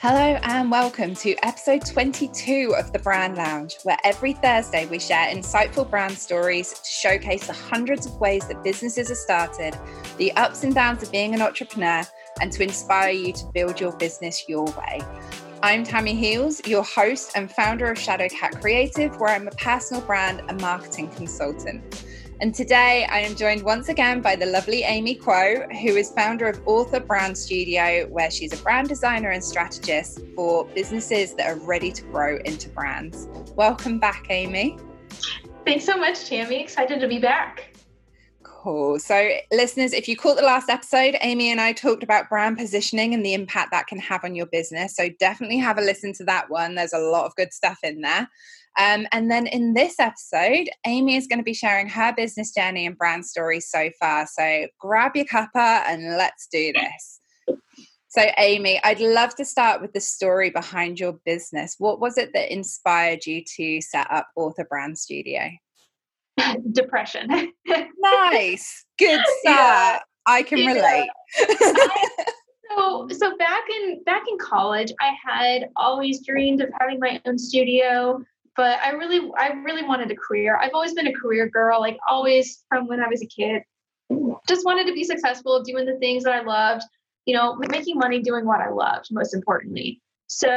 Hello and welcome to episode 22 of the Brand Lounge, where every Thursday we share insightful brand stories to showcase the hundreds of ways that businesses are started, the ups and downs of being an entrepreneur, and to inspire you to build your business your way. I'm Tammi Heels, your host and founder of Shadowcat Creative, where I'm a personal brand and marketing consultant. And today I am joined once again by the lovely Amy Kuo, who is founder of Author Brand Studio, where she's a brand designer and strategist for businesses that are ready to grow into brands. Welcome back, Amy. Thanks so much, Tammi. Excited to be back. Cool. So, listeners, if you caught the last episode, Amy and I talked about brand positioning and the impact that can have on your business. So, definitely have a listen to that one. There's a lot of good stuff in there. Um, and then in this episode, Amy is going to be sharing her business journey and brand story so far. So grab your cuppa and let's do this. So, Amy, I'd love to start with the story behind your business. What was it that inspired you to set up Author Brand Studio? Depression. nice. Good start. Yeah. I can yeah. relate. so so back in back in college, I had always dreamed of having my own studio but I really, I really wanted a career. I've always been a career girl, like always from when I was a kid. Just wanted to be successful, doing the things that I loved, you know, making money doing what I loved, most importantly. So,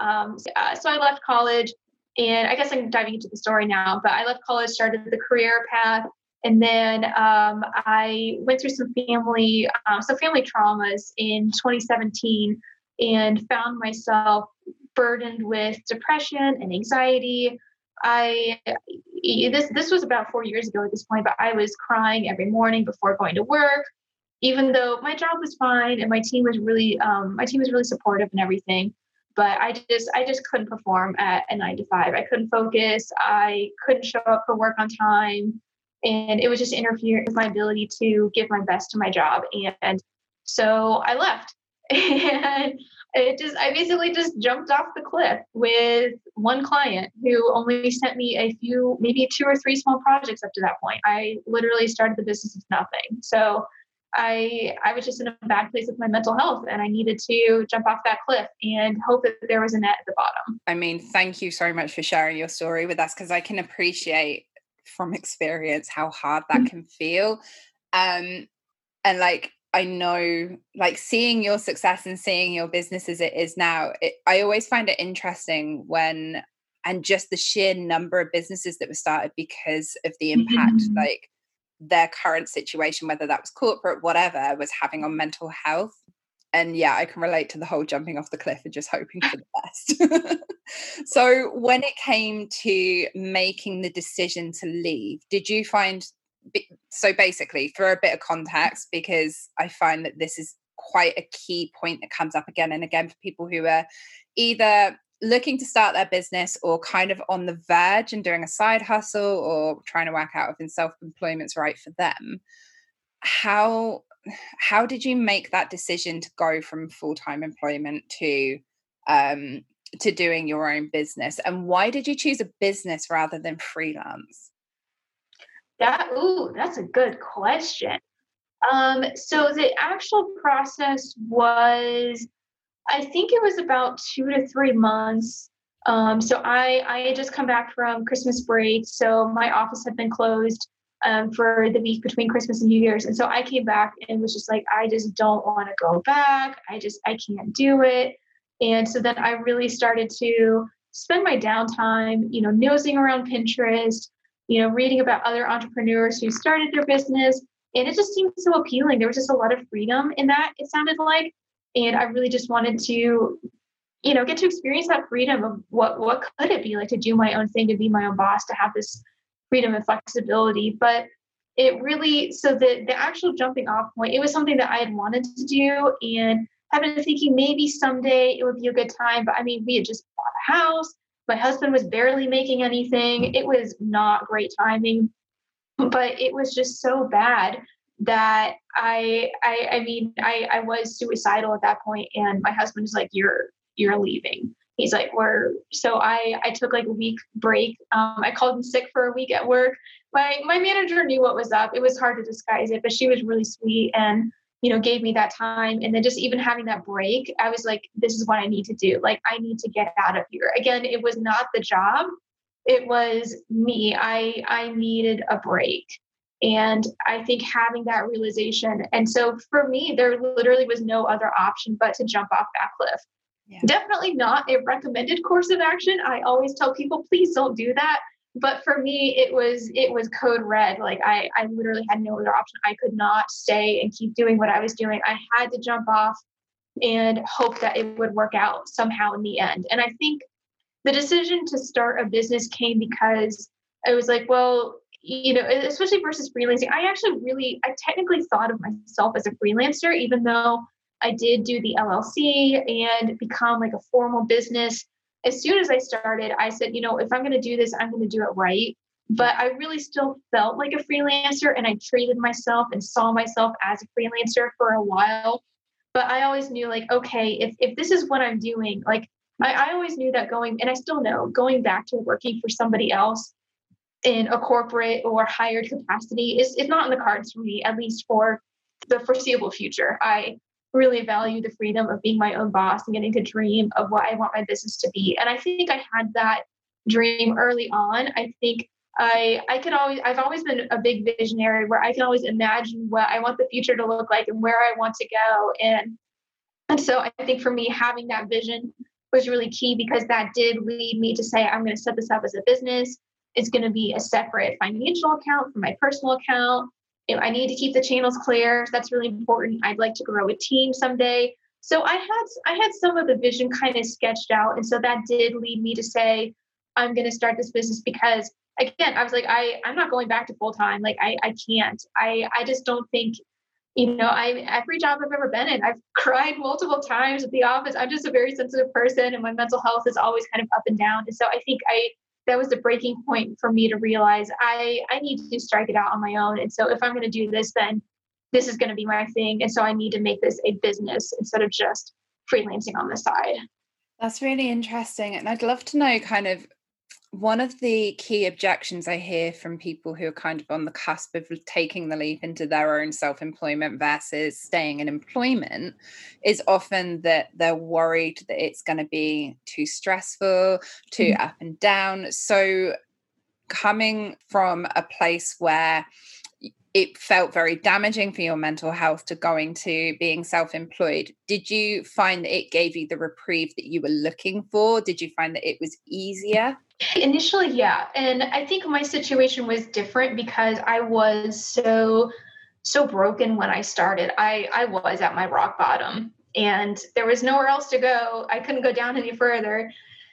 um, uh, so I left college, and I guess I'm diving into the story now. But I left college, started the career path, and then um, I went through some family, uh, some family traumas in 2017, and found myself burdened with depression and anxiety. I this this was about four years ago at this point, but I was crying every morning before going to work, even though my job was fine and my team was really um, my team was really supportive and everything. But I just I just couldn't perform at a nine to five. I couldn't focus. I couldn't show up for work on time, and it was just interfering with my ability to give my best to my job. And so I left, and it just I basically just jumped off the cliff with one client who only sent me a few, maybe two or three small projects up to that point. I literally started the business with nothing. So I I was just in a bad place with my mental health and I needed to jump off that cliff and hope that there was a net at the bottom. I mean, thank you so much for sharing your story with us because I can appreciate from experience how hard that mm-hmm. can feel. Um and like I know, like seeing your success and seeing your business as it is now, it, I always find it interesting when, and just the sheer number of businesses that were started because of the impact, mm-hmm. like their current situation, whether that was corporate, whatever, was having on mental health. And yeah, I can relate to the whole jumping off the cliff and just hoping for the best. so, when it came to making the decision to leave, did you find so basically for a bit of context because i find that this is quite a key point that comes up again and again for people who are either looking to start their business or kind of on the verge and doing a side hustle or trying to work out if self-employment's right for them how how did you make that decision to go from full-time employment to um to doing your own business? And why did you choose a business rather than freelance that ooh, that's a good question. Um, so the actual process was, I think it was about two to three months. Um, so I I had just come back from Christmas break, so my office had been closed um, for the week between Christmas and New Year's, and so I came back and was just like, I just don't want to go back. I just I can't do it. And so then I really started to spend my downtime, you know, nosing around Pinterest, you know, reading about other entrepreneurs who started their business. And it just seemed so appealing. There was just a lot of freedom in that, it sounded like. And I really just wanted to, you know, get to experience that freedom of what what could it be like to do my own thing, to be my own boss, to have this freedom and flexibility. But it really so the the actual jumping off point, it was something that I had wanted to do and I've been thinking maybe someday it would be a good time. But I mean, we had just bought a house my husband was barely making anything. It was not great timing, but it was just so bad that I I I mean I I was suicidal at that point and my husband was like you're you're leaving. He's like we're so I I took like a week break. Um I called him sick for a week at work. My my manager knew what was up. It was hard to disguise it, but she was really sweet and you know, gave me that time. And then just even having that break, I was like, this is what I need to do. Like, I need to get out of here. Again, it was not the job, it was me. I I needed a break. And I think having that realization. And so for me, there literally was no other option but to jump off that cliff. Yeah. Definitely not a recommended course of action. I always tell people, please don't do that. But for me, it was it was code red. Like I I literally had no other option. I could not stay and keep doing what I was doing. I had to jump off and hope that it would work out somehow in the end. And I think the decision to start a business came because I was like, well, you know, especially versus freelancing, I actually really, I technically thought of myself as a freelancer, even though I did do the LLC and become like a formal business. As soon as I started, I said, you know, if I'm going to do this, I'm going to do it right. But I really still felt like a freelancer and I treated myself and saw myself as a freelancer for a while. But I always knew, like, okay, if, if this is what I'm doing, like, I, I always knew that going, and I still know, going back to working for somebody else in a corporate or hired capacity is, is not in the cards for me, at least for the foreseeable future. I really value the freedom of being my own boss and getting to dream of what I want my business to be. And I think I had that dream early on. I think I I can always I've always been a big visionary where I can always imagine what I want the future to look like and where I want to go. And and so I think for me having that vision was really key because that did lead me to say I'm going to set this up as a business. It's going to be a separate financial account from my personal account. I need to keep the channels clear, that's really important. I'd like to grow a team someday. So I had I had some of the vision kind of sketched out, and so that did lead me to say I'm going to start this business because again I was like I I'm not going back to full time. Like I I can't. I I just don't think you know I every job I've ever been in I've cried multiple times at the office. I'm just a very sensitive person, and my mental health is always kind of up and down. And so I think I that was the breaking point for me to realize I I need to strike it out on my own. And so if I'm going to do this, then this is going to be my thing. And so I need to make this a business instead of just freelancing on the side. That's really interesting. And I'd love to know kind of one of the key objections I hear from people who are kind of on the cusp of taking the leap into their own self employment versus staying in employment is often that they're worried that it's going to be too stressful, too mm-hmm. up and down. So, coming from a place where it felt very damaging for your mental health to going to being self-employed. Did you find that it gave you the reprieve that you were looking for? Did you find that it was easier? Initially yeah. And i think my situation was different because i was so so broken when i started. I i was at my rock bottom and there was nowhere else to go. I couldn't go down any further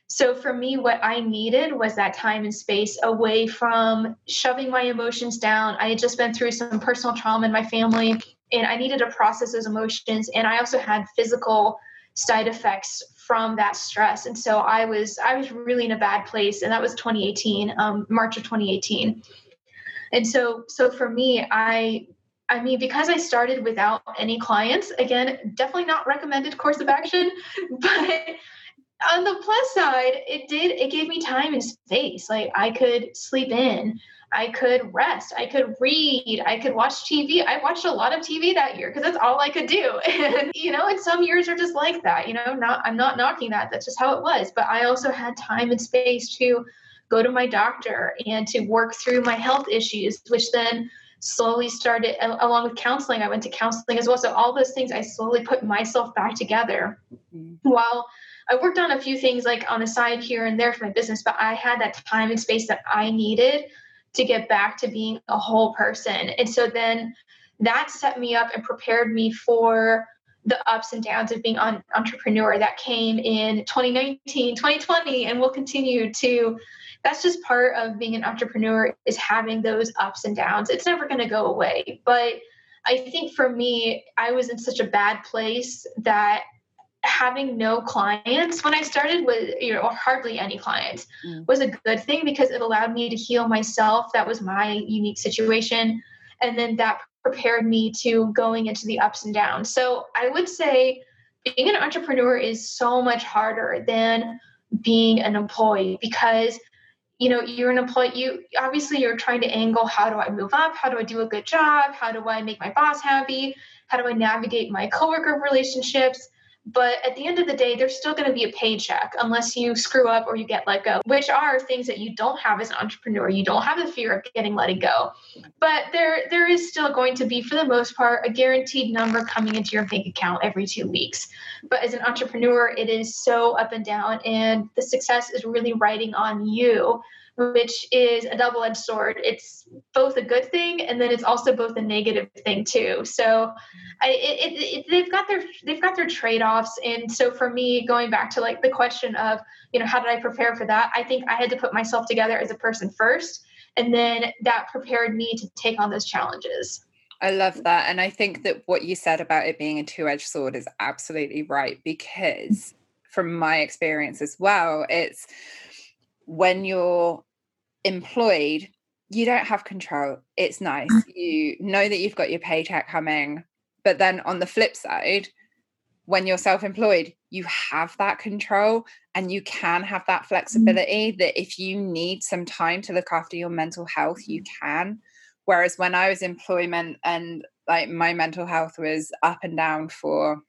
so for me, what I needed was that time and space away from shoving my emotions down. I had just been through some personal trauma in my family and I needed to process those emotions. And I also had physical side effects from that stress. And so I was I was really in a bad place. And that was 2018, um, March of 2018. And so so for me, I I mean, because I started without any clients, again, definitely not recommended course of action, but on the plus side, it did it gave me time and space. Like I could sleep in, I could rest, I could read, I could watch TV. I watched a lot of TV that year because that's all I could do. And you know, and some years are just like that. You know, not I'm not knocking that. That's just how it was. But I also had time and space to go to my doctor and to work through my health issues, which then slowly started along with counseling. I went to counseling as well. So all those things I slowly put myself back together mm-hmm. while I worked on a few things like on the side here and there for my business, but I had that time and space that I needed to get back to being a whole person. And so then that set me up and prepared me for the ups and downs of being an entrepreneur that came in 2019, 2020, and will continue to. That's just part of being an entrepreneur is having those ups and downs. It's never going to go away. But I think for me, I was in such a bad place that having no clients when I started with you know hardly any clients mm. was a good thing because it allowed me to heal myself. That was my unique situation. And then that prepared me to going into the ups and downs. So I would say being an entrepreneur is so much harder than being an employee because you know you're an employee you obviously you're trying to angle how do i move up how do i do a good job how do i make my boss happy how do i navigate my coworker relationships but at the end of the day, there's still going to be a paycheck unless you screw up or you get let go, which are things that you don't have as an entrepreneur. You don't have the fear of getting let go. But there there is still going to be, for the most part, a guaranteed number coming into your bank account every two weeks. But as an entrepreneur, it is so up and down, and the success is really riding on you which is a double-edged sword. It's both a good thing and then it's also both a negative thing too. So I, it, it, they've got their they've got their trade-offs. And so for me, going back to like the question of you know how did I prepare for that? I think I had to put myself together as a person first, and then that prepared me to take on those challenges. I love that. And I think that what you said about it being a two edged sword is absolutely right because, from my experience as well, it's when you're employed, you don't have control. It's nice. Mm. You know that you've got your paycheck coming. But then on the flip side, when you're self employed, you have that control and you can have that mm. flexibility that if you need some time to look after your mental health, you can. Whereas when I was employment and like my mental health was up and down for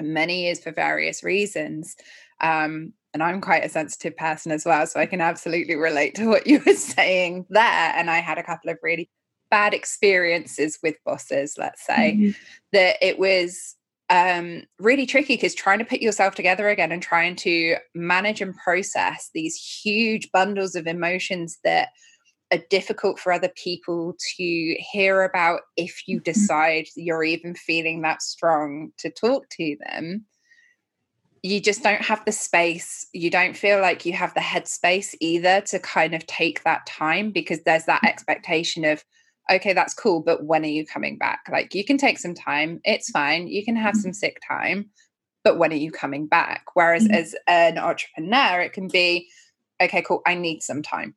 many years for various reasons, um, and I'm quite a sensitive person as well. So I can absolutely relate to what you were saying there. And I had a couple of really bad experiences with bosses, let's say, mm-hmm. that it was um, really tricky because trying to put yourself together again and trying to manage and process these huge bundles of emotions that are difficult for other people to hear about if you mm-hmm. decide you're even feeling that strong to talk to them you just don't have the space. You don't feel like you have the headspace either to kind of take that time because there's that mm. expectation of, okay, that's cool, but when are you coming back? Like you can take some time, it's fine. You can have some sick time, but when are you coming back? Whereas mm-hmm. as an entrepreneur, it can be, okay, cool, I need some time.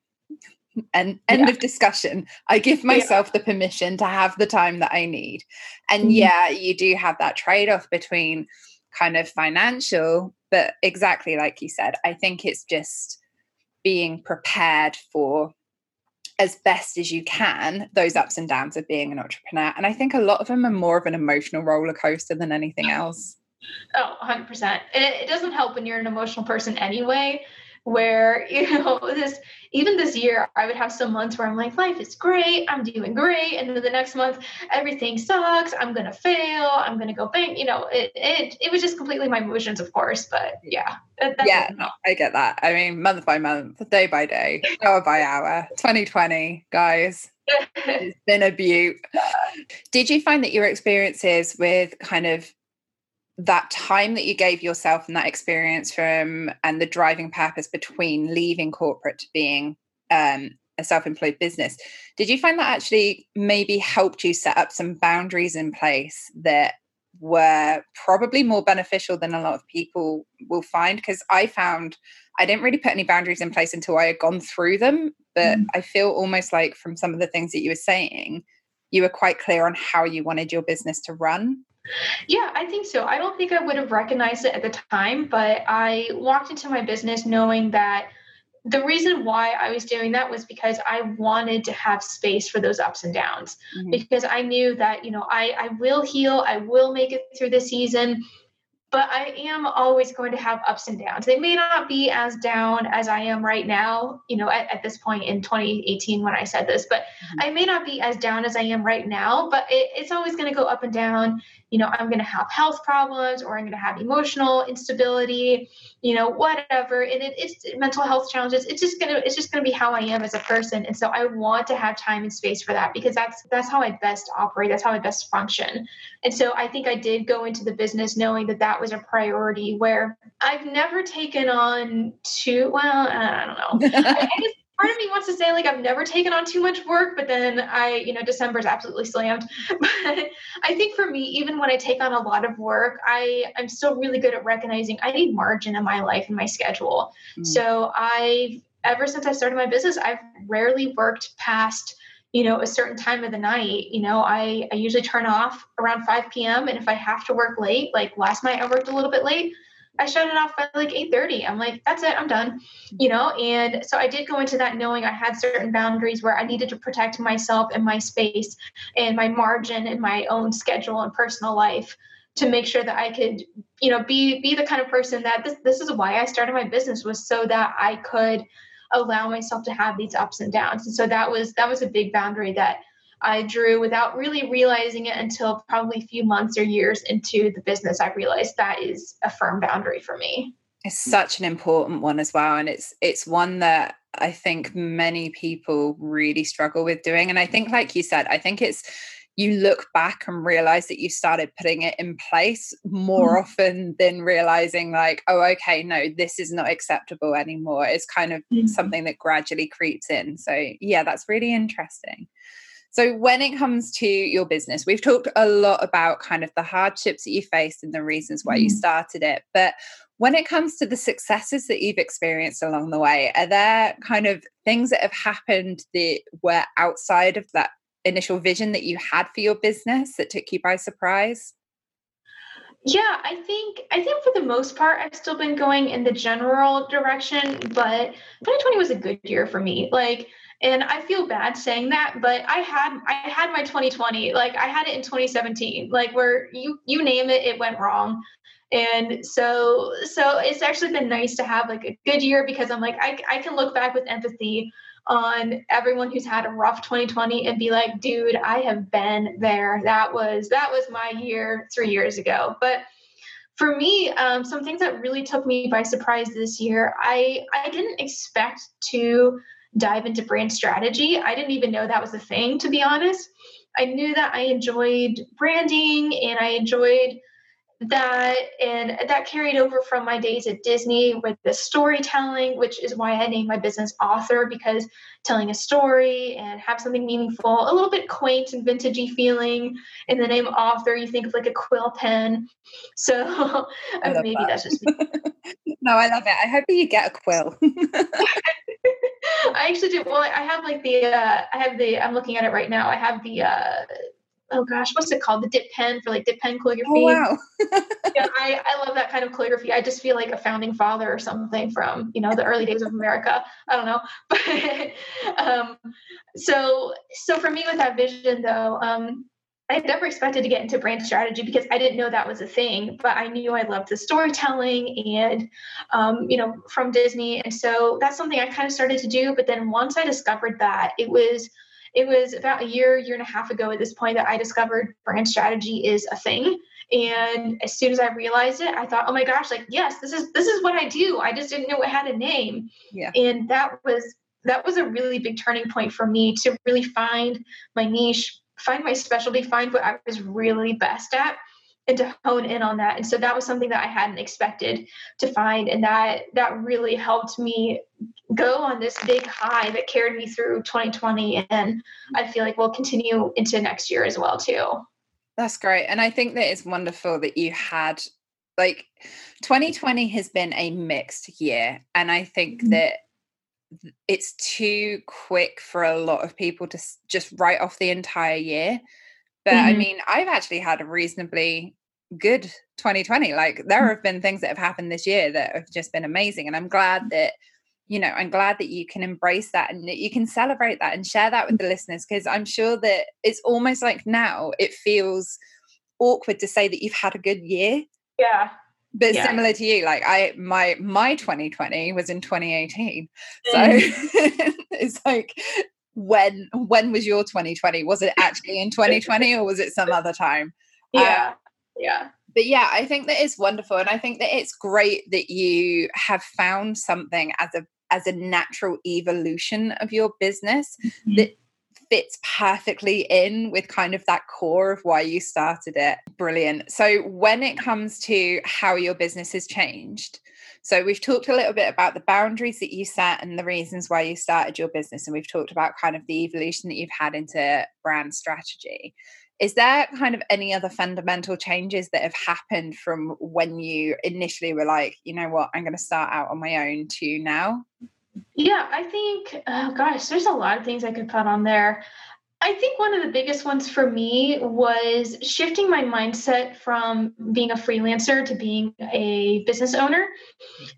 And end yeah. of discussion. I give myself yeah. the permission to have the time that I need. And mm-hmm. yeah, you do have that trade off between, kind of financial, but exactly like you said, I think it's just being prepared for as best as you can those ups and downs of being an entrepreneur. And I think a lot of them are more of an emotional roller coaster than anything else. Oh, 100%. It, it doesn't help when you're an emotional person anyway where you know this even this year i would have some months where i'm like life is great. I'm doing great. And then the next month everything sucks. I'm gonna fail. I'm gonna go bank you know it it, it was just completely my emotions of course but yeah yeah no, i get that. I mean month by month day by day hour by hour. 2020 guys it's been a beaut. Did you find that your experiences with kind of that time that you gave yourself and that experience from and the driving purpose between leaving corporate to being um, a self-employed business did you find that actually maybe helped you set up some boundaries in place that were probably more beneficial than a lot of people will find because i found i didn't really put any boundaries in place until i had gone through them but mm. i feel almost like from some of the things that you were saying you were quite clear on how you wanted your business to run yeah, I think so. I don't think I would have recognized it at the time, but I walked into my business knowing that the reason why I was doing that was because I wanted to have space for those ups and downs. Mm-hmm. Because I knew that, you know, I, I will heal, I will make it through the season but I am always going to have ups and downs. They may not be as down as I am right now, you know, at, at this point in 2018 when I said this, but mm-hmm. I may not be as down as I am right now, but it, it's always going to go up and down. You know, I'm going to have health problems or I'm going to have emotional instability, you know, whatever. And it, it's mental health challenges. It's just going to, it's just going to be how I am as a person. And so I want to have time and space for that because that's, that's how I best operate. That's how I best function. And so I think I did go into the business knowing that that was a priority where I've never taken on too well, I don't know. I, I guess part of me wants to say like I've never taken on too much work, but then I, you know, December's absolutely slammed. But I think for me, even when I take on a lot of work, I I'm still really good at recognizing I need margin in my life and my schedule. Mm. So I've ever since I started my business, I've rarely worked past you know a certain time of the night you know i i usually turn off around 5 p.m and if i have to work late like last night i worked a little bit late I shut it off by like 8:30. I'm like, that's it, I'm done. You know, and so I did go into that knowing I had certain boundaries where I needed to protect myself and my space and my margin and my own schedule and personal life to make sure that I could, you know, be be the kind of person that this this is why I started my business was so that I could allow myself to have these ups and downs. And so that was that was a big boundary that I drew without really realizing it until probably a few months or years into the business. I realized that is a firm boundary for me. It's such an important one as well. And it's it's one that I think many people really struggle with doing. And I think, like you said, I think it's you look back and realize that you started putting it in place more mm. often than realizing like oh okay no this is not acceptable anymore it's kind of mm. something that gradually creeps in so yeah that's really interesting so, when it comes to your business, we've talked a lot about kind of the hardships that you faced and the reasons why mm. you started it. But when it comes to the successes that you've experienced along the way, are there kind of things that have happened that were outside of that initial vision that you had for your business that took you by surprise? Yeah, I think I think for the most part I've still been going in the general direction, but 2020 was a good year for me. Like and I feel bad saying that, but I had I had my 2020. Like I had it in 2017. Like where you you name it, it went wrong. And so so it's actually been nice to have like a good year because I'm like I I can look back with empathy on everyone who's had a rough 2020 and be like, dude, I have been there. That was that was my year three years ago. But for me, um, some things that really took me by surprise this year, I I didn't expect to dive into brand strategy. I didn't even know that was a thing, to be honest. I knew that I enjoyed branding and I enjoyed that and that carried over from my days at Disney with the storytelling, which is why I named my business author because telling a story and have something meaningful, a little bit quaint and vintagey feeling. In the name author, you think of like a quill pen. So maybe that. that's just me. no, I love it. I hope you get a quill. I actually do. Well, I have like the, uh, I have the, I'm looking at it right now. I have the, uh, oh gosh, what's it called? The dip pen for like dip pen calligraphy. Oh, wow. yeah, I, I love that kind of calligraphy. I just feel like a founding father or something from, you know, the early days of America. I don't know. But um, so, so for me with that vision though, um, I had never expected to get into brand strategy because I didn't know that was a thing, but I knew I loved the storytelling and, um, you know, from Disney. And so that's something I kind of started to do. But then once I discovered that, it was, it was about a year, year and a half ago at this point that I discovered brand strategy is a thing. And as soon as I realized it, I thought, oh my gosh, like, yes, this is, this is what I do. I just didn't know it had a name. Yeah. And that was, that was a really big turning point for me to really find my niche find my specialty, find what I was really best at and to hone in on that. And so that was something that I hadn't expected to find. And that that really helped me go on this big high that carried me through 2020. And I feel like we'll continue into next year as well too. That's great. And I think that it's wonderful that you had like 2020 has been a mixed year. And I think mm-hmm. that it's too quick for a lot of people to just write off the entire year. But mm-hmm. I mean, I've actually had a reasonably good 2020. Like there mm. have been things that have happened this year that have just been amazing. And I'm glad that, you know, I'm glad that you can embrace that and that you can celebrate that and share that with the listeners because I'm sure that it's almost like now it feels awkward to say that you've had a good year. Yeah but yeah. similar to you like i my my 2020 was in 2018 so mm. it's like when when was your 2020 was it actually in 2020 or was it some other time yeah um, yeah but yeah i think that is wonderful and i think that it's great that you have found something as a as a natural evolution of your business mm-hmm. that fits perfectly in with kind of that core of why you started it. Brilliant. So, when it comes to how your business has changed, so we've talked a little bit about the boundaries that you set and the reasons why you started your business, and we've talked about kind of the evolution that you've had into brand strategy. Is there kind of any other fundamental changes that have happened from when you initially were like, you know what, I'm going to start out on my own to now? Yeah, I think, oh gosh, there's a lot of things I could put on there. I think one of the biggest ones for me was shifting my mindset from being a freelancer to being a business owner.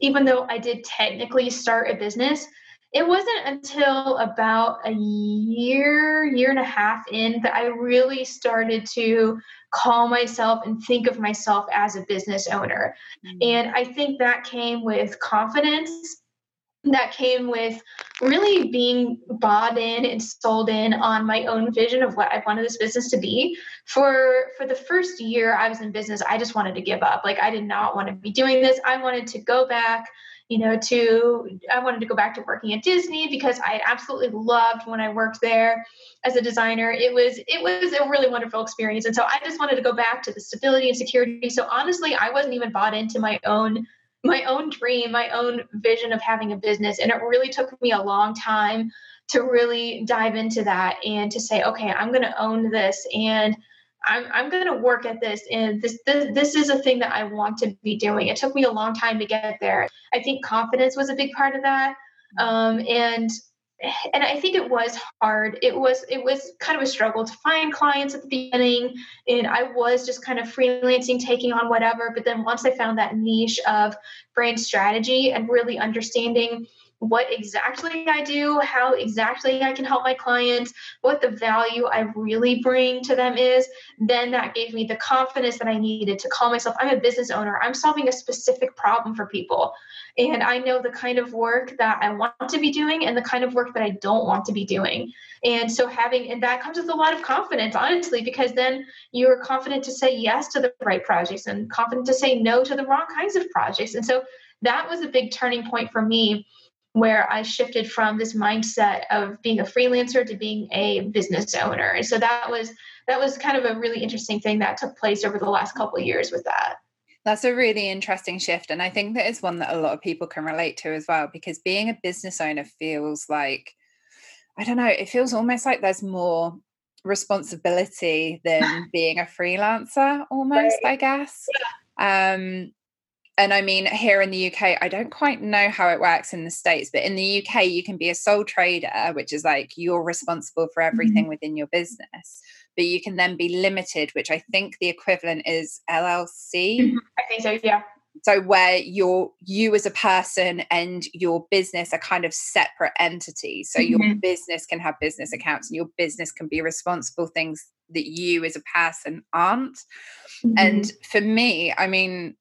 Even though I did technically start a business, it wasn't until about a year, year and a half in that I really started to call myself and think of myself as a business owner. Mm-hmm. And I think that came with confidence that came with really being bought in and sold in on my own vision of what I wanted this business to be. For for the first year I was in business, I just wanted to give up. Like I did not want to be doing this. I wanted to go back, you know, to I wanted to go back to working at Disney because I absolutely loved when I worked there as a designer. It was it was a really wonderful experience. And so I just wanted to go back to the stability and security. So honestly, I wasn't even bought into my own my own dream, my own vision of having a business. And it really took me a long time to really dive into that and to say, okay, I'm going to own this and I'm, I'm going to work at this. And this, this, this is a thing that I want to be doing. It took me a long time to get there. I think confidence was a big part of that. Um, and and I think it was hard. It was it was kind of a struggle to find clients at the beginning, and I was just kind of freelancing, taking on whatever. But then once I found that niche of brand strategy and really understanding what exactly I do, how exactly I can help my clients, what the value I really bring to them is, then that gave me the confidence that I needed to call myself I'm a business owner. I'm solving a specific problem for people. And I know the kind of work that I want to be doing and the kind of work that I don't want to be doing. And so having, and that comes with a lot of confidence, honestly, because then you're confident to say yes to the right projects and confident to say no to the wrong kinds of projects. And so that was a big turning point for me where I shifted from this mindset of being a freelancer to being a business owner. And so that was that was kind of a really interesting thing that took place over the last couple of years with that. That's a really interesting shift. And I think that is one that a lot of people can relate to as well, because being a business owner feels like, I don't know, it feels almost like there's more responsibility than being a freelancer, almost, right. I guess. Yeah. Um, and I mean, here in the UK, I don't quite know how it works in the States, but in the UK, you can be a sole trader, which is like you're responsible for everything mm-hmm. within your business. But you can then be limited, which I think the equivalent is LLC. Mm-hmm. I think so, yeah. So where you're you as a person and your business are kind of separate entities. So mm-hmm. your business can have business accounts and your business can be responsible things that you as a person aren't. And mm-hmm. for me, I mean,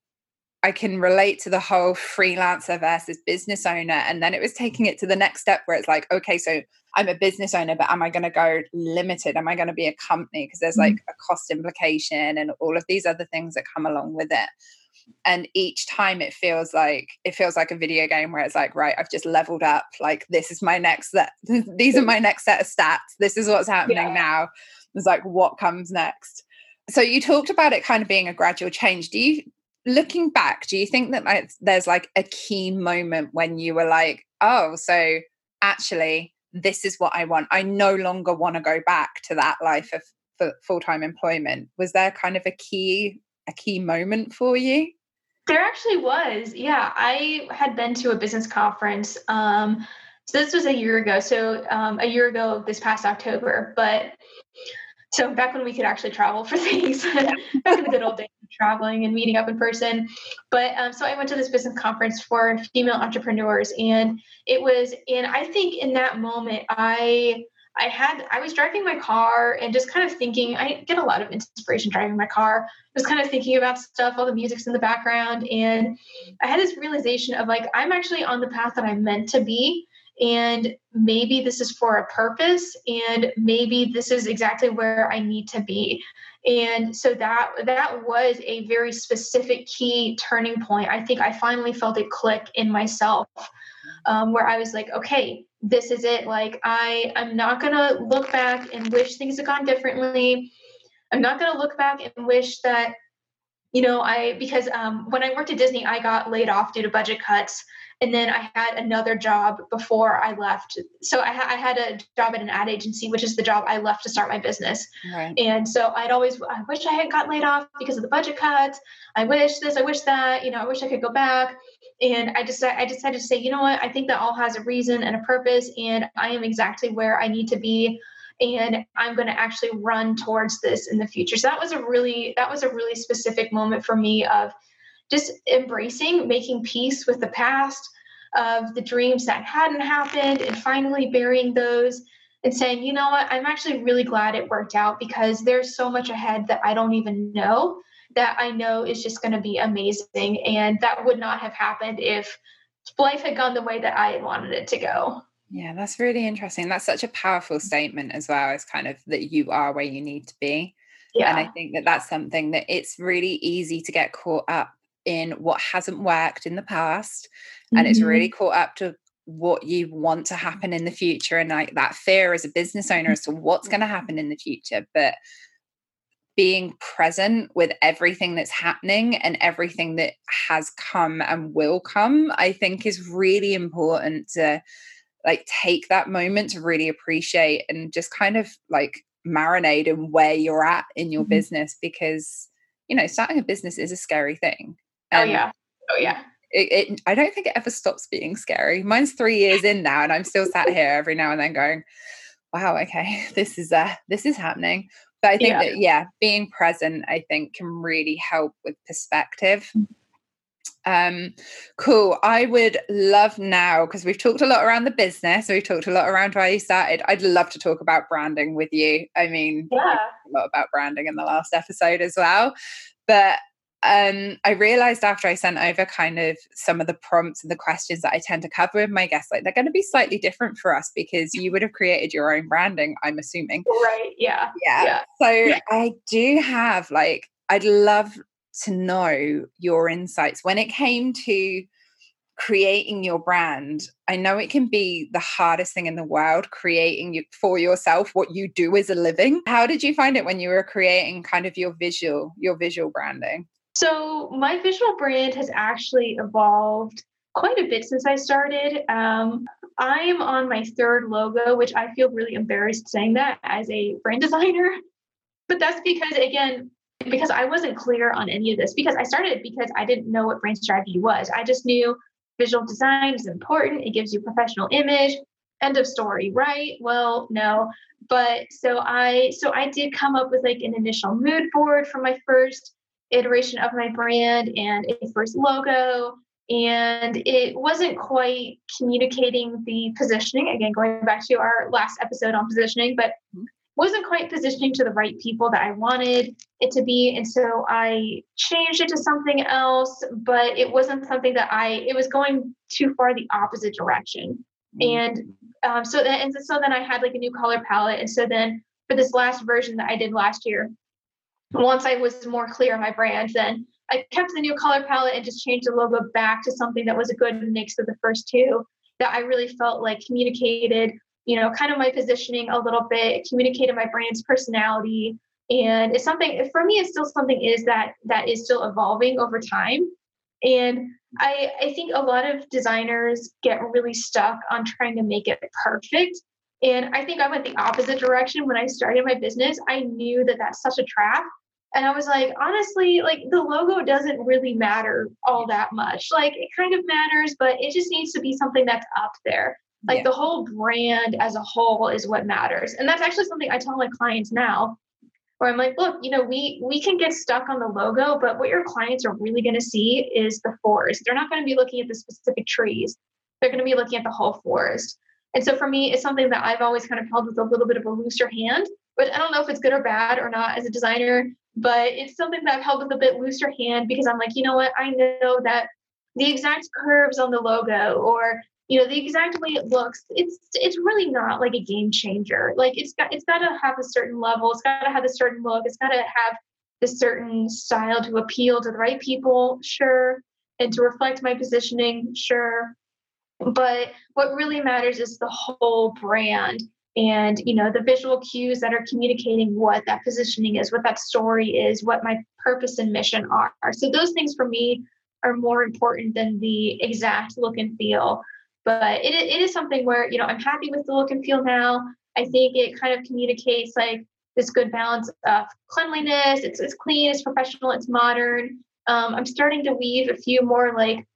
I can relate to the whole freelancer versus business owner. And then it was taking it to the next step where it's like, okay, so I'm a business owner, but am I going to go limited? Am I going to be a company? Because there's like mm-hmm. a cost implication and all of these other things that come along with it. And each time it feels like it feels like a video game where it's like, right, I've just leveled up. Like this is my next set. These are my next set of stats. This is what's happening yeah. now. It's like what comes next. So you talked about it kind of being a gradual change. Do you looking back, do you think that like, there's like a key moment when you were like, oh, so actually, this is what I want. I no longer want to go back to that life of full time employment. Was there kind of a key a key moment for you? There actually was. Yeah, I had been to a business conference. Um, so this was a year ago. So um, a year ago, this past October. But so back when we could actually travel for things, back in the good old days of traveling and meeting up in person. But um, so I went to this business conference for female entrepreneurs, and it was, and I think in that moment, I I had I was driving my car and just kind of thinking I get a lot of inspiration driving my car. Just kind of thinking about stuff, all the music's in the background, and I had this realization of like I'm actually on the path that I'm meant to be, and maybe this is for a purpose, and maybe this is exactly where I need to be. And so that that was a very specific key turning point. I think i finally felt it click in myself um, where i was like okay this is it. Like i i'm not gonna look back and wish things had gone differently. I'm not gonna look back and wish that you know i because um, when i worked at disney i got laid off due to budget cuts and then I had another job before I left. So I, ha- I, had a job at an ad agency, which is the job I left to start my business. Right. And so I'd always, I wish I had got laid off because of the budget cuts. I wish this, I wish that, you know, I wish I could go back. And I just, I decided to say, you know what, I think that all has a reason and a purpose, and I am exactly where I need to be and i'm going to actually run towards this in the future so that was a really that was a really specific moment for me of just embracing making peace with the past of the dreams that hadn't happened and finally burying those and saying you know what i'm actually really glad it worked out because there's so much ahead that i don't even know that i know is just going to be amazing and that would not have happened if life had gone the way that i had wanted it to go yeah, that's really interesting. That's such a powerful statement as well as kind of that you are where you need to be. Yeah. And I think that that's something that it's really easy to get caught up in what hasn't worked in the past mm-hmm. and it's really mm-hmm. caught up to what you want to happen in the future and like that fear as a business owner as to what's going to happen in the future but being present with everything that's happening and everything that has come and will come i think is really important to like take that moment to really appreciate and just kind of like marinate in where you're at in your mm-hmm. business because you know starting a business is a scary thing oh yeah oh yeah it, it, i don't think it ever stops being scary mine's three years in now and i'm still sat here every now and then going wow okay this is uh this is happening but i think yeah. that yeah being present i think can really help with perspective mm-hmm. Um, cool. I would love now because we've talked a lot around the business. We've talked a lot around why you started. I'd love to talk about branding with you. I mean, yeah, a lot about branding in the last episode as well. But um, I realized after I sent over kind of some of the prompts and the questions that I tend to cover with my guests, like they're going to be slightly different for us because you would have created your own branding, I'm assuming. Right. Yeah. Yeah. yeah. So yeah. I do have like, I'd love to know your insights when it came to creating your brand i know it can be the hardest thing in the world creating for yourself what you do as a living how did you find it when you were creating kind of your visual your visual branding so my visual brand has actually evolved quite a bit since i started um, i am on my third logo which i feel really embarrassed saying that as a brand designer but that's because again because I wasn't clear on any of this because I started because I didn't know what brand strategy was. I just knew visual design is important. It gives you professional image. End of story, right? Well, no. But so I so I did come up with like an initial mood board for my first iteration of my brand and a first logo and it wasn't quite communicating the positioning again going back to our last episode on positioning but mm-hmm wasn't quite positioning to the right people that I wanted it to be. And so I changed it to something else, but it wasn't something that I, it was going too far the opposite direction. Mm-hmm. And um, so then, and so then I had like a new color palette. And so then for this last version that I did last year, once I was more clear on my brand, then I kept the new color palette and just changed the logo back to something that was a good mix of the first two that I really felt like communicated you know, kind of my positioning a little bit, communicated my brand's personality. And it's something for me, it's still something is that that is still evolving over time. And I, I think a lot of designers get really stuck on trying to make it perfect. And I think I went the opposite direction when I started my business. I knew that that's such a trap. And I was like, honestly, like the logo doesn't really matter all that much. Like it kind of matters, but it just needs to be something that's up there. Like yeah. the whole brand as a whole is what matters. And that's actually something i tell my clients now where i'm like look you know we we can get stuck on the logo but what your clients are really going to see is the forest. They're not going to be looking at the specific trees. They're going to be looking at the whole forest. And so for me it's something that i've always kind of held with a little bit of a looser hand but i don't know if it's good or bad or not as a designer but it's something that i've held with a bit looser hand because i'm like you know what? I know that the exact curves on the logo or you know the exact way it looks it's it's really not like a game changer. Like it's got it's got to have a certain level. It's got to have a certain look. It's got to have a certain style to appeal to the right people sure and to reflect my positioning sure. But what really matters is the whole brand and you know the visual cues that are communicating what that positioning is what that story is what my purpose and mission are. So those things for me are more important than the exact look and feel. But it, it is something where you know i'm happy with the look and feel now. I think it kind of communicates like this good balance of cleanliness. It's, it's clean it's professional it's modern. Um, i'm starting to weave a few more like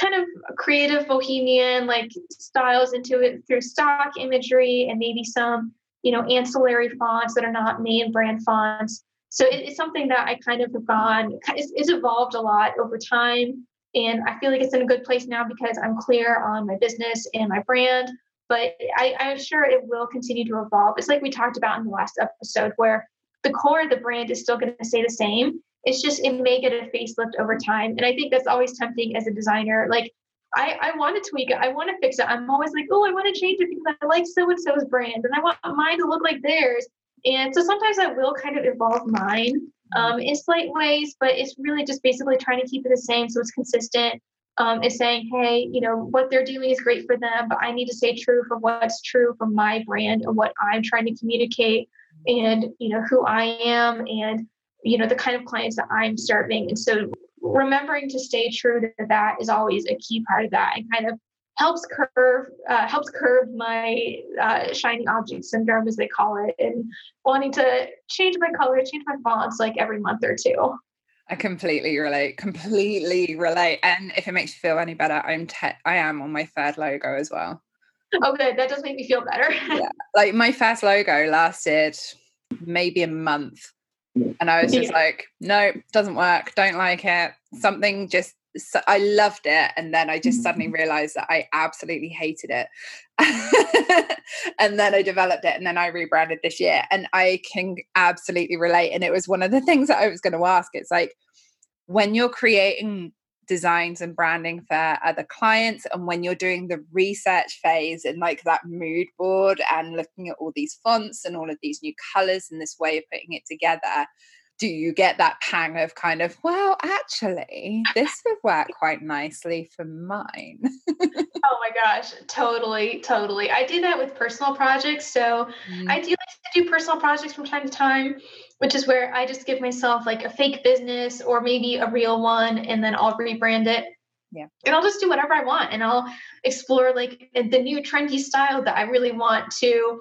kind of creative bohemian like styles into it through stock imagery and maybe some you know, ancillary fonts that are not main brand fonts. So it, it's something that I kind of have gone, it's, it's evolved a lot over time. And I feel like it's in a good place now because I'm clear on my business and my brand. But I, I'm sure it will continue to evolve. It's like we talked about in the last episode, where the core of the brand is still going to stay the same. It's just it may get a facelift over time. And I think that's always tempting as a designer. Like I, I want to tweak it. I want to fix it. I'm always like, oh, I want to change it because I like so and so's brand and I want mine to look like theirs. And so sometimes I will kind of evolve mine um, in slight ways, but it's really just basically trying to keep it the same so it's consistent. Um, it's saying, hey, you know, what they're doing is great for them, but I need to stay true for what's true for my brand and what I'm trying to communicate and, you know, who I am and, you know, the kind of clients that I'm serving. And so remembering to stay true to that is always a key part of that and kind of helps curve uh, helps curb my uh, shiny object syndrome as they call it and wanting to change my color change my fonts like every month or two I completely relate, completely relate. And if it makes you feel any better, I'm te- I am on my third logo as well. Oh, good. That does make me feel better. yeah. Like my first logo lasted maybe a month. And I was just yeah. like, no, doesn't work. Don't like it. Something just I loved it. And then I just suddenly mm-hmm. realized that I absolutely hated it. and then I developed it and then I rebranded this year. And I can absolutely relate. And it was one of the things that I was going to ask. It's like when you're creating designs and branding for other clients and when you're doing the research phase and like that mood board and looking at all these fonts and all of these new colors and this way of putting it together do you get that pang of kind of, well, actually, this would work quite nicely for mine? oh my gosh, totally, totally. I do that with personal projects. So mm. I do like to do personal projects from time to time, which is where I just give myself like a fake business or maybe a real one, and then I'll rebrand it. Yeah. And I'll just do whatever I want and I'll explore like the new trendy style that I really want to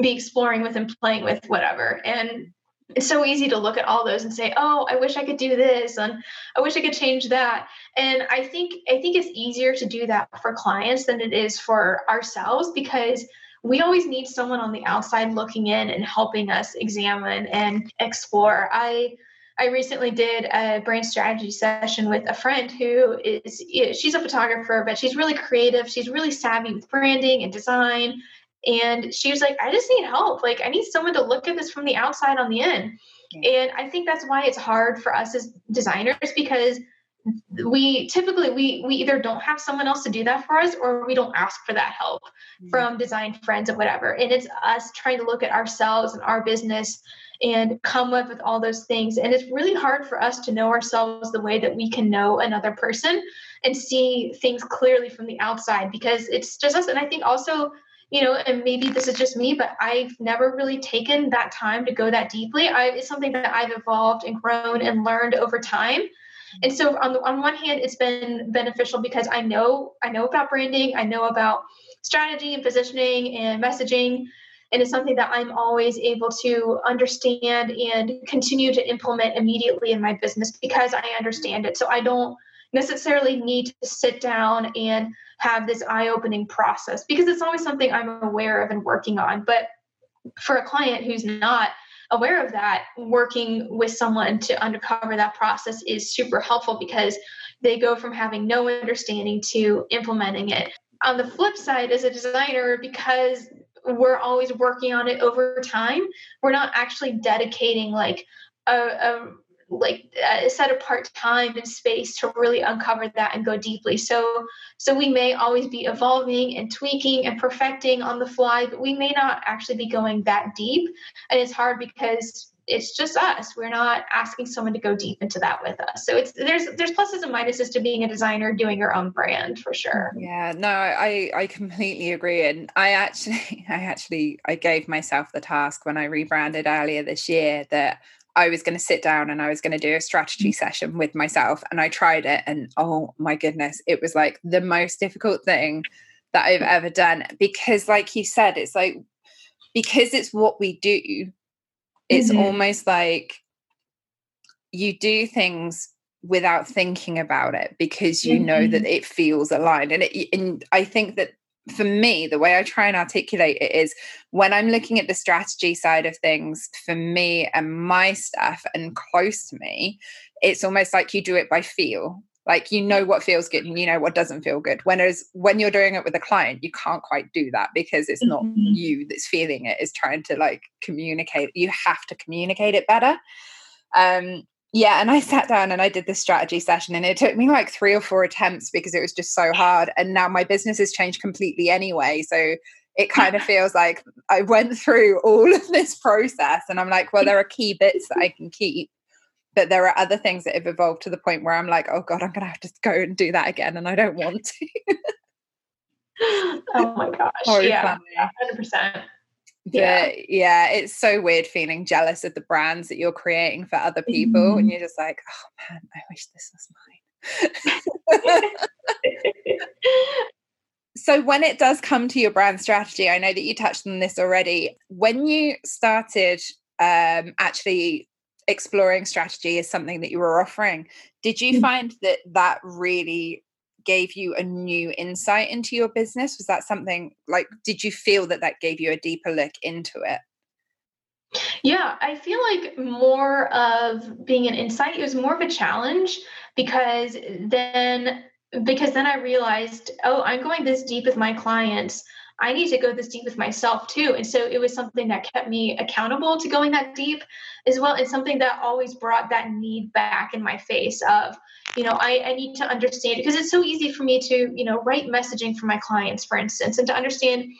be exploring with and playing with, whatever. And it's so easy to look at all those and say oh i wish i could do this and i wish i could change that and i think i think it's easier to do that for clients than it is for ourselves because we always need someone on the outside looking in and helping us examine and explore i I recently did a brand strategy session with a friend who is she's a photographer, but she's really creative. She's really savvy with branding and design. And she was like, I just need help. Like, I need someone to look at this from the outside on the in. And I think that's why it's hard for us as designers because we typically we we either don't have someone else to do that for us or we don't ask for that help mm-hmm. from design friends or whatever and it's us trying to look at ourselves and our business and come up with all those things and it's really hard for us to know ourselves the way that we can know another person and see things clearly from the outside because it's just us and i think also you know, and maybe this is just me, but I've never really taken that time to go that deeply. I, it's something that I've evolved and grown and learned over time. And so on the, on one hand, it's been beneficial because I know I know about branding, I know about strategy and positioning and messaging, and it's something that I'm always able to understand and continue to implement immediately in my business because I understand it. So I don't necessarily need to sit down and have this eye-opening process because it's always something I'm aware of and working on. But for a client who's not aware of that, working with someone to uncover that process is super helpful because they go from having no understanding to implementing it. On the flip side, as a designer, because we're always working on it over time, we're not actually dedicating like a, a like uh, set apart time and space to really uncover that and go deeply. So so we may always be evolving and tweaking and perfecting on the fly but we may not actually be going that deep. And it's hard because it's just us. We're not asking someone to go deep into that with us. So it's there's there's pluses and minuses to being a designer doing your own brand for sure. Yeah no i i completely agree. And i actually i actually i gave myself the task when i rebranded earlier this year that I was going to sit down and I was going to do a strategy session with myself. And I tried it. And oh my goodness, it was like the most difficult thing that I've ever done. Because, like you said, it's like, because it's what we do, it's mm-hmm. almost like you do things without thinking about it because you mm-hmm. know that mm-hmm. it feels aligned. And, it, and I think that for me, the way I try and articulate it is when I'm looking at the strategy side of things for me and my staff and close to me, it's almost like you do it by feel. Like you know what feels good and you know what doesn't feel good. Whereas when you're doing it with a client, you can't quite do that because it's not mm-hmm. you that's feeling it, is trying to like communicate. You have to communicate it better. Um, yeah, and I sat down and I did this strategy session, and it took me like three or four attempts because it was just so hard. And now my business has changed completely anyway. So it kind of feels like I went through all of this process, and I'm like, well, there are key bits that I can keep, but there are other things that have evolved to the point where I'm like, oh God, I'm going to have to go and do that again, and I don't want to. oh my gosh. Yeah, 100% yeah. yeah, it's so weird feeling jealous of the brands that you're creating for other people. Mm-hmm. And you're just like, oh man, I wish this was mine. so when it does come to your brand strategy, I know that you touched on this already. When you started um, actually exploring strategy as something that you were offering, did you mm-hmm. find that that really gave you a new insight into your business? Was that something like, did you feel that that gave you a deeper look into it? Yeah, I feel like more of being an insight, it was more of a challenge because then because then I realized, oh, I'm going this deep with my clients. I need to go this deep with myself too. And so it was something that kept me accountable to going that deep as well. And something that always brought that need back in my face of, you know, I, I need to understand because it's so easy for me to, you know, write messaging for my clients, for instance, and to understand,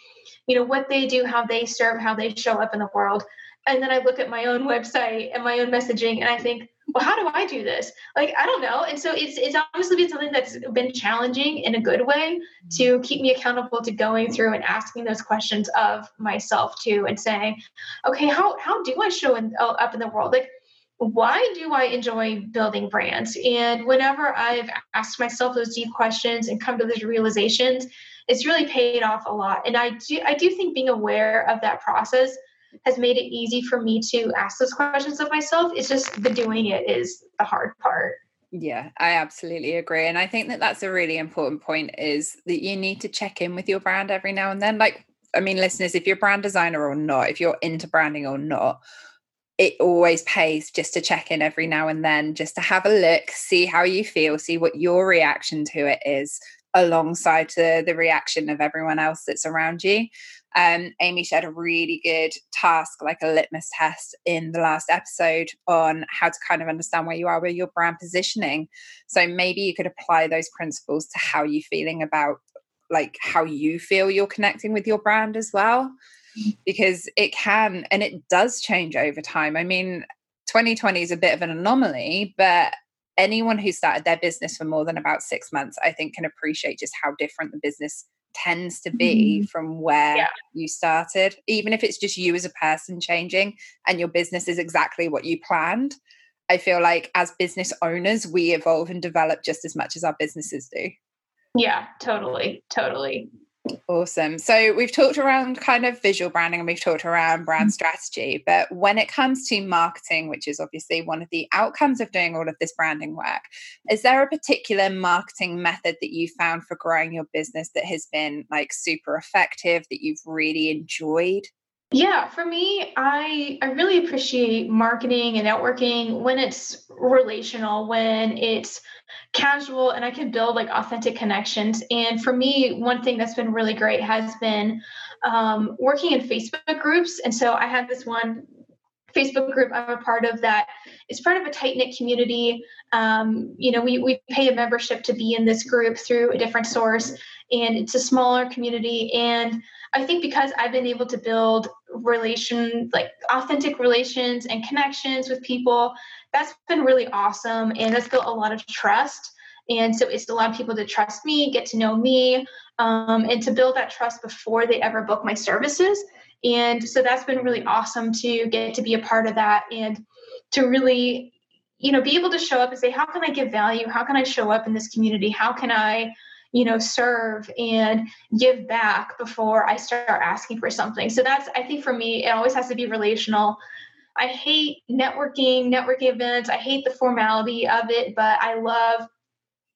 you know, what they do, how they serve, how they show up in the world. And then I look at my own website and my own messaging and I think, well, how do I do this? Like, I don't know. And so it's it's honestly been something that's been challenging in a good way to mm-hmm. keep me accountable to going through and asking those questions of myself too, and saying, okay, how how do I show in, oh, up in the world? Like, why do I enjoy building brands? And whenever I've asked myself those deep questions and come to those realizations, it's really paid off a lot. And I do I do think being aware of that process has made it easy for me to ask those questions of myself. It's just the doing it is the hard part. Yeah, I absolutely agree. And I think that that's a really important point is that you need to check in with your brand every now and then. Like, I mean, listeners, if you're brand designer or not, if you're into branding or not, it always pays just to check in every now and then, just to have a look, see how you feel, see what your reaction to it is alongside the, the reaction of everyone else that's around you. Um, Amy shared a really good task, like a litmus test in the last episode on how to kind of understand where you are with your brand positioning. So maybe you could apply those principles to how you're feeling about like how you feel you're connecting with your brand as well. Mm. Because it can and it does change over time. I mean, 2020 is a bit of an anomaly, but anyone who started their business for more than about six months, I think, can appreciate just how different the business tends to be mm-hmm. from where yeah. you started, even if it's just you as a person changing and your business is exactly what you planned. I feel like as business owners, we evolve and develop just as much as our businesses do. Yeah, totally. Totally. Awesome. So we've talked around kind of visual branding and we've talked around brand mm-hmm. strategy, but when it comes to marketing, which is obviously one of the outcomes of doing all of this branding work, is there a particular marketing method that you found for growing your business that has been like super effective that you've really enjoyed? Yeah, for me, I I really appreciate marketing and networking when it's relational, when it's casual and I can build like authentic connections. And for me, one thing that's been really great has been um, working in Facebook groups. And so I have this one Facebook group I'm a part of that is part of a tight knit community. Um, you know, we, we pay a membership to be in this group through a different source, and it's a smaller community. And I think because I've been able to build relation, like authentic relations and connections with people, that's been really awesome. And that's built a lot of trust. And so it's allowed people to trust me, get to know me, um, and to build that trust before they ever book my services. And so that's been really awesome to get to be a part of that and to really, you know, be able to show up and say, how can I give value? How can I show up in this community? How can I you know serve and give back before i start asking for something. So that's i think for me it always has to be relational. I hate networking networking events. I hate the formality of it but i love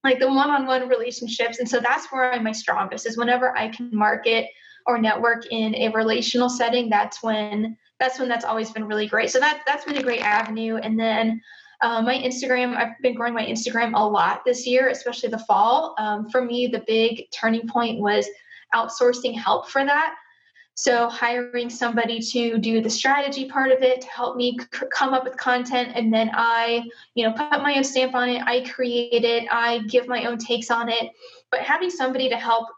like the one-on-one relationships. And so that's where i'm my strongest is whenever i can market or network in a relational setting that's when that's when that's always been really great. So that that's been a great avenue. And then uh, my instagram i've been growing my instagram a lot this year especially the fall um, for me the big turning point was outsourcing help for that so hiring somebody to do the strategy part of it to help me c- come up with content and then I, you know, put my own stamp on it, I create it, I give my own takes on it. But having somebody to help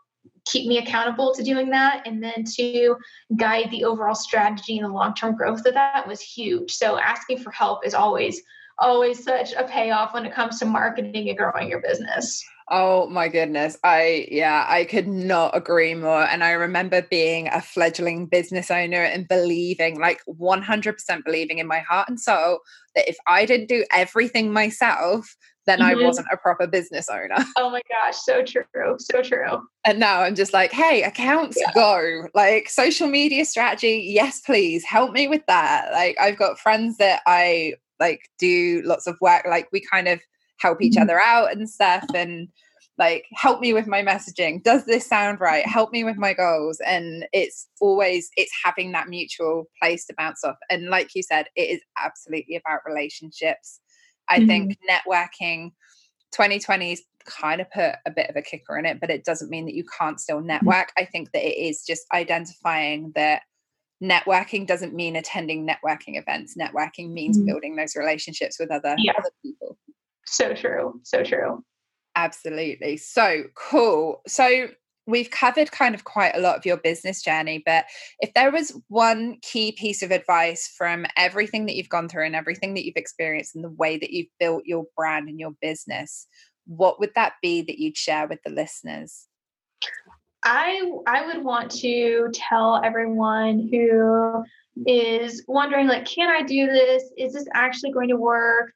keep me accountable to doing that and then to guide the overall strategy and the long-term growth of that was huge. So asking for help is always always such a payoff when it comes to marketing and growing your business. Oh my goodness. I, yeah, I could not agree more. And I remember being a fledgling business owner and believing, like 100% believing in my heart and soul, that if I didn't do everything myself, then mm-hmm. I wasn't a proper business owner. Oh my gosh, so true. So true. And now I'm just like, hey, accounts yeah. go. Like social media strategy, yes, please help me with that. Like I've got friends that I like do lots of work. Like we kind of help each mm-hmm. other out and stuff and like help me with my messaging does this sound right help me with my goals and it's always it's having that mutual place to bounce off and like you said it is absolutely about relationships i mm-hmm. think networking 2020's kind of put a bit of a kicker in it but it doesn't mean that you can't still mm-hmm. network i think that it is just identifying that networking doesn't mean attending networking events networking means mm-hmm. building those relationships with other, yeah. other people so true. So true. Absolutely. So cool. So we've covered kind of quite a lot of your business journey, but if there was one key piece of advice from everything that you've gone through and everything that you've experienced and the way that you've built your brand and your business, what would that be that you'd share with the listeners? I I would want to tell everyone who is wondering like can I do this? Is this actually going to work?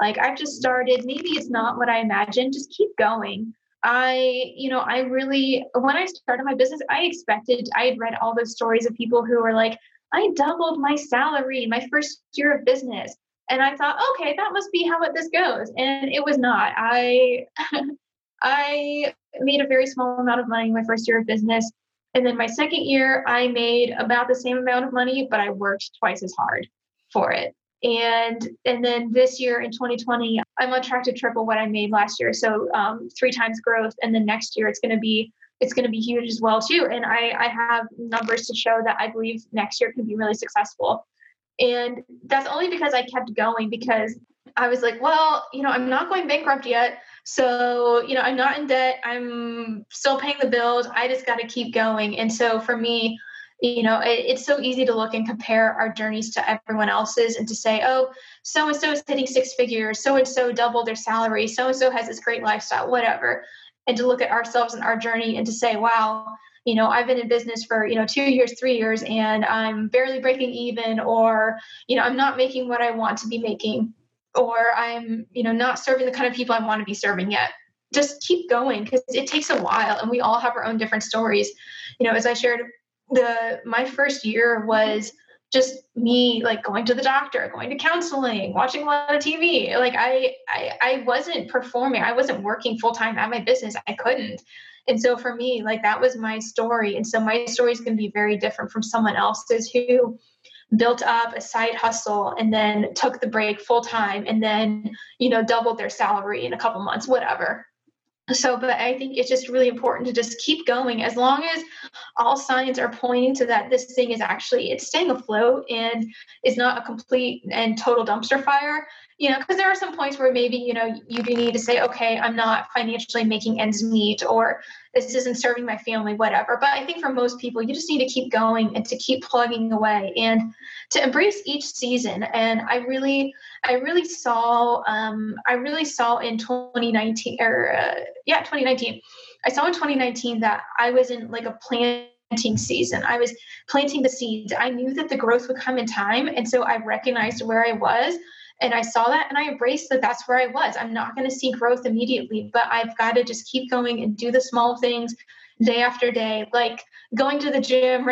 like I've just started, maybe it's not what I imagined, just keep going. I, you know, I really, when I started my business, I expected, I had read all those stories of people who were like, I doubled my salary my first year of business. And I thought, okay, that must be how it, this goes. And it was not. I, I made a very small amount of money my first year of business. And then my second year, I made about the same amount of money, but I worked twice as hard for it. And and then this year in 2020 i'm on track to triple what i made last year. So um, three times growth. And then next year it's going to be it's going to be huge as well too. And i i have numbers to show that i believe next year can be really successful. And that's only because i kept going because i was like well you know i'm not going bankrupt yet so you know i'm not in debt. I'm still paying the bills. I just got to keep going. And so for me you know it, it's so easy to look and compare our journeys to everyone else's and to say oh so and so is hitting six figures. So and so doubled their salary. So and so has this great lifestyle whatever and to look at ourselves and our journey and to say wow you know i've been in business for you know two years three years and i'm barely breaking even or you know i'm not making what i want to be making or i'm you know not serving the kind of people i want to be serving yet. Just keep going because it takes a while and we all have our own different stories. You know as i shared the my first year was just me like going to the doctor going to counseling watching a lot of tv like I, I i wasn't performing i wasn't working full-time at my business i couldn't. And so for me like that was my story and so my story is going to be very different from someone else's who built up a side hustle and then took the break full time and then you know doubled their salary in a couple months whatever. So but i think it's just really important to just keep going as long as all signs are pointing to that this thing is actually it's staying afloat and is not a complete and total dumpster fire you know because there are some points where maybe you know you do need to say okay i'm not financially making ends meet or this isn't serving my family whatever. But i think for most people you just need to keep going and to keep plugging away and to embrace each season. And i really i really saw um, i really saw in 2019 or uh, yeah 2019 i saw in 2019 that i was in like a planting season. I was planting the seeds. I knew that the growth would come in time. And so i recognized where i was and I saw that and I embraced that that's where I was. I'm not going to see growth immediately, but I've got to just keep going and do the small things day after day, like going to the gym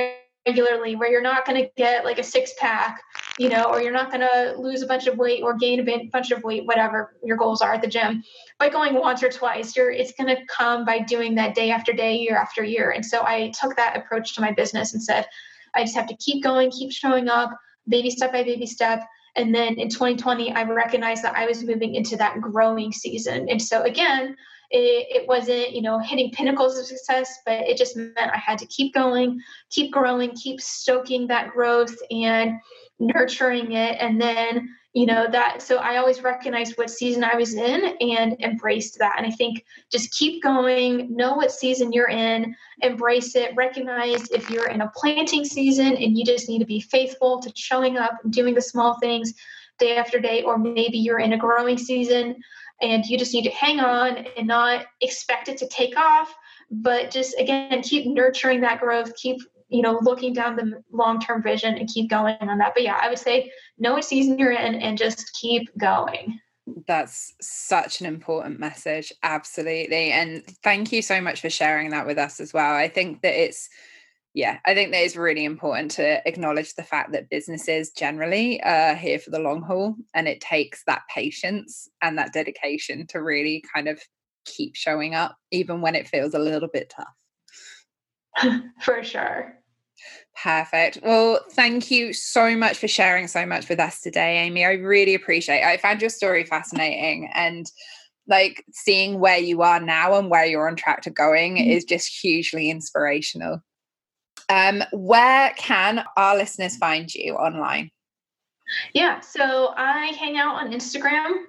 regularly, where you're not going to get like a six pack you know, or you're not going to lose a bunch of weight or gain a bunch of weight, whatever your goals are at the gym, by going once or twice. You're it's going to come by doing that day after day, year after year. And so I took that approach to my business and said, I just have to keep going, keep showing up, baby step by baby step. And then in 2020, I recognized that I was moving into that growing season. And so again, it, it wasn't, you know, hitting pinnacles of success, but it just meant I had to keep going, keep growing, keep stoking that growth and nurturing it. And then, you know, that so I always recognized what season I was in and embraced that. And I think just keep going, know what season you're in, embrace it, recognize if you're in a planting season and you just need to be faithful to showing up and doing the small things day after day, or maybe you're in a growing season and you just need to hang on and not expect it to take off but just again keep nurturing that growth keep you know looking down the long-term vision and keep going on that. But yeah i would say know what season you're in and just keep going. That's such an important message absolutely. And thank you so much for sharing that with us as well. I think that it's yeah, I think that it's really important to acknowledge the fact that businesses generally are here for the long haul and it takes that patience and that dedication to really kind of keep showing up, even when it feels a little bit tough. for sure. Perfect. Well, thank you so much for sharing so much with us today, Amy. I really appreciate it. I found your story fascinating and like seeing where you are now and where you're on track to going mm-hmm. is just hugely inspirational. Um, where can our listeners find you online? Yeah, so I hang out on Instagram.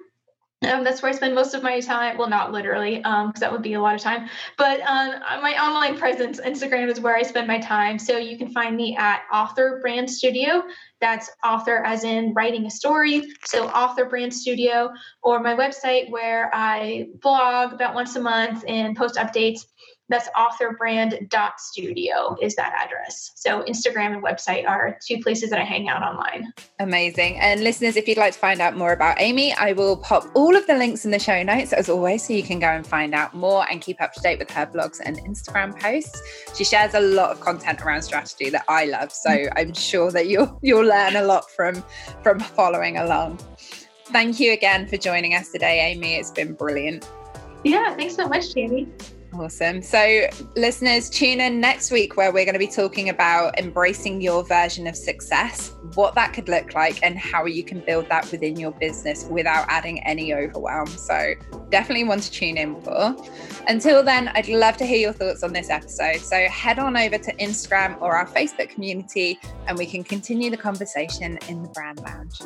Um, that's where I spend most of my time. Well, not literally, because um, that would be a lot of time. But um, my online presence, Instagram is where I spend my time. So you can find me at Author Brand Studio. That's author as in writing a story. So Author Brand Studio, or my website where I blog about once a month and post updates that's authorbrand.studio is that address. So Instagram and website are two places that I hang out online. Amazing. And listeners, if you'd like to find out more about Amy, I will pop all of the links in the show notes as always, so you can go and find out more and keep up to date with her blogs and Instagram posts. She shares a lot of content around strategy that I love. So mm. I'm sure that you'll you'll learn a lot from from following along. Thank you again for joining us today, Amy. It's been brilliant. Yeah, thanks so much, Tammi. Awesome. So, listeners, tune in next week where we're going to be talking about embracing your version of success, what that could look like, and how you can build that within your business without adding any overwhelm. So, definitely want to tune in for. Until then, I'd love to hear your thoughts on this episode. So, head on over to Instagram or our Facebook community and we can continue the conversation in the brand lounge.